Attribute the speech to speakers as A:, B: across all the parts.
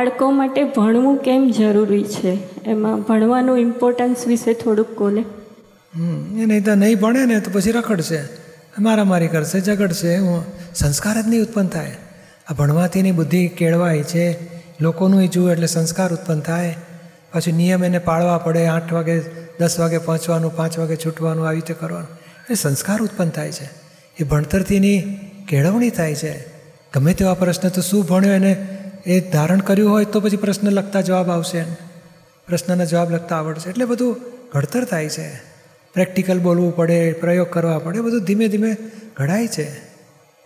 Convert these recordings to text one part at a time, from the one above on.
A: બાળકો માટે ભણવું કેમ જરૂરી છે? એમાં ભણવાનું ઇમ્પોર્ટન્સ વિશે થોડુંક
B: કોલે એ નહીં તો નહીં ભણે ને તો પછી રખડશે. મારામારી કરશે, ઝઘડશે, હું સંસ્કાર જ નહીં ઉત્પન્ન થાય. આ ભણવાથી એની બુદ્ધિ કેળવાય છે, લોકોનું જુએ એટલે સંસ્કાર ઉત્પન્ન થાય. પછી નિયમ એને પાળવા પડે, આઠ વાગે, દસ વાગે પહોંચવાનું, પાંચ વાગે છૂટવાનું, આવી રીતે કરવાનું. એ સંસ્કાર ઉત્પન્ન થાય છે. એ ભણતરથી એની કેળવણી થાય છે. ગમે તેવા પ્રશ્ન, તો શું ભણ્યો એને એ ધારણ કર્યું હોય તો પછી પ્રશ્ન લખતા જવાબ આવશે પ્રશ્નના જવાબ લખતા આવડશે. એટલે બધું ઘડતર થાય છે. પ્રેક્ટિકલ બોલવું પડે, પ્રયોગ કરવા પડે બધું ધીમે ધીમે ઘડાય છે.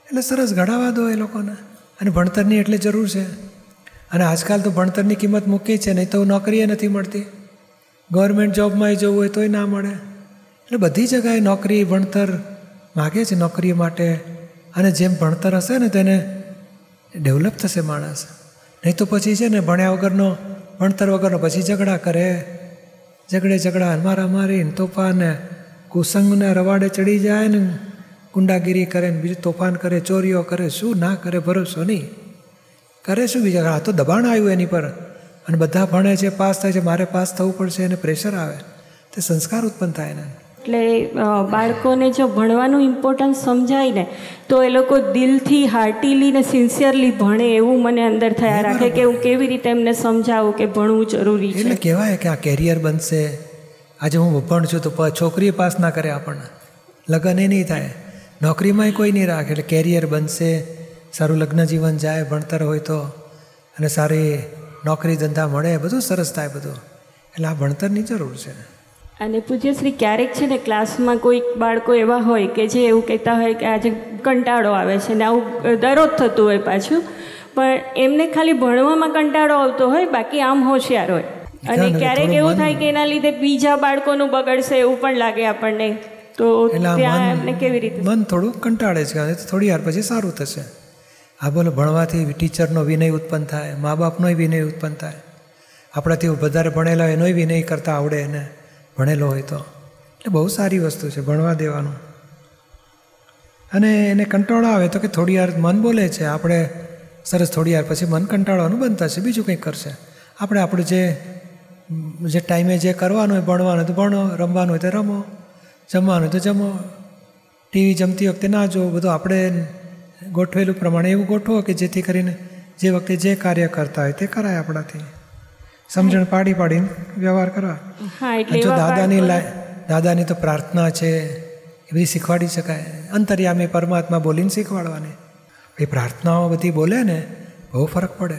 B: એટલે સરસ ઘડાવા દો એ લોકોને. અને ભણતરની એટલે જરૂર છે. અને આજકાલ તો ભણતરની કિંમત મૂકી છે, નહીં તો નોકરીએ નથી મળતી. ગવર્મેન્ટ જોબમાં જવું હોય તોય ના મળે. એટલે બધી જગાએ નોકરી, ભણતર માગે છે નોકરી માટે. અને જેમ ભણતર હશે ને તેને ડેવલપ થશે માણસ. નહીં તો પછી છે ને ભણ્યા વગરનો, ભણતર વગરનો પછી ઝઘડા કરે. ઝઘડે ઝઘડા મારા મારી ને તોફાન, કુસંગને રવાડે ચડી જાય ને ગુંડાગીરી કરે ને બીજું તોફાન કરે, ચોરીઓ કરે, શું ના કરે, ભરોસો નહીં. કરે શું બીજા? આ તો દબાણ આવ્યું એની પર. અને બધા ભણે છે, પાસ થાય છે, મારે પાસ થવું પડશે, એને પ્રેશર આવે. તે સંસ્કાર ઉત્પન્ન થાય ને.
A: એટલે બાળકોને જો ભણવાનું ઇમ્પોર્ટન્સ સમજાય ને તો એ લોકો દિલથી હાર્ટીલી ને સિન્સિયરલી ભણે એવું મને અંદર થયા રાખે કે હું કેવી રીતે એમને સમજાવું કે ભણવું જરૂરી છે.
B: એટલે કહેવાય કે આ કેરિયર બનશે. આજે હું ભણ છું તો છોકરી પાસ ના કરે આપણને. લગ્ન એ નહીં થાય. નોકરીમાંય કોઈ નહીં રાખે. એટલે કેરિયર બનશે. સારું લગ્ન જીવન જાય ભણતર હોય તો. અને સારી નોકરી ધંધા મળે બધું સરસ થાય બધું. એટલે આ ભણતરની જરૂર છે.
A: અને પૂજ્યશ્રી ક્યારેક છે ને ક્લાસમાં કોઈક બાળકો એવા હોય કે જે એવું કહેતા હોય કે આજે કંટાળો આવે છે ને આવું દરરોજ થતું હોય પાછું પણ એમને ખાલી ભણવામાં કંટાળો આવતો હોય બાકી આમ હોશિયાર હોય. અને ક્યારેક એવું થાય કે એના લીધે બીજા બાળકોનું બગડશે એવું પણ લાગે આપણને. તો ત્યાં એમને કેવી રીતે
B: મન થોડું કંટાળે છે થોડી વાર પછી સારું થશે. આ બોલો ભણવાથી ટીચરનો વિનય ઉત્પન્ન થાય મા બાપનોય વિનય ઉત્પન્ન થાય. આપણાથી વધારે ભણેલા હોય એનોય વિનય કરતા આવડે એને. ભણેલો હોય તો. એટલે બહુ સારી વસ્તુ છે, ભણવા દેવાનું. અને એને કંટાળો આવે તો કે થોડી વાર મન બોલે છે, આપણે સરસ થોડી વાર પછી મન કંટાળવાનું બંધ થશે, બીજું કંઈક કરશે. આપણે આપણું જે જે ટાઈમે જે કરવાનું હોય, ભણવાનું હોય તો ભણો, રમવાનું હોય તો રમો, જમવાનું હોય તો જમો, ટીવી જમતી વખતે ના જુઓ, બધું આપણે ગોઠવેલું પ્રમાણે એવું ગોઠવો કે જેથી કરીને જે વખતે જે કાર્ય કરતા હોય તે કરાય આપણાથી. સમજણ પાડી પાડીને વ્યવહાર કરવા જો દાદાની દાદાની તો પ્રાર્થના છે એ બધી શીખવાડી શકાય. અંતર્યામી પરમાત્મા બોલીને શીખવાડવાની. એ પ્રાર્થનાઓ બધી બોલે ને બહુ ફરક પડે.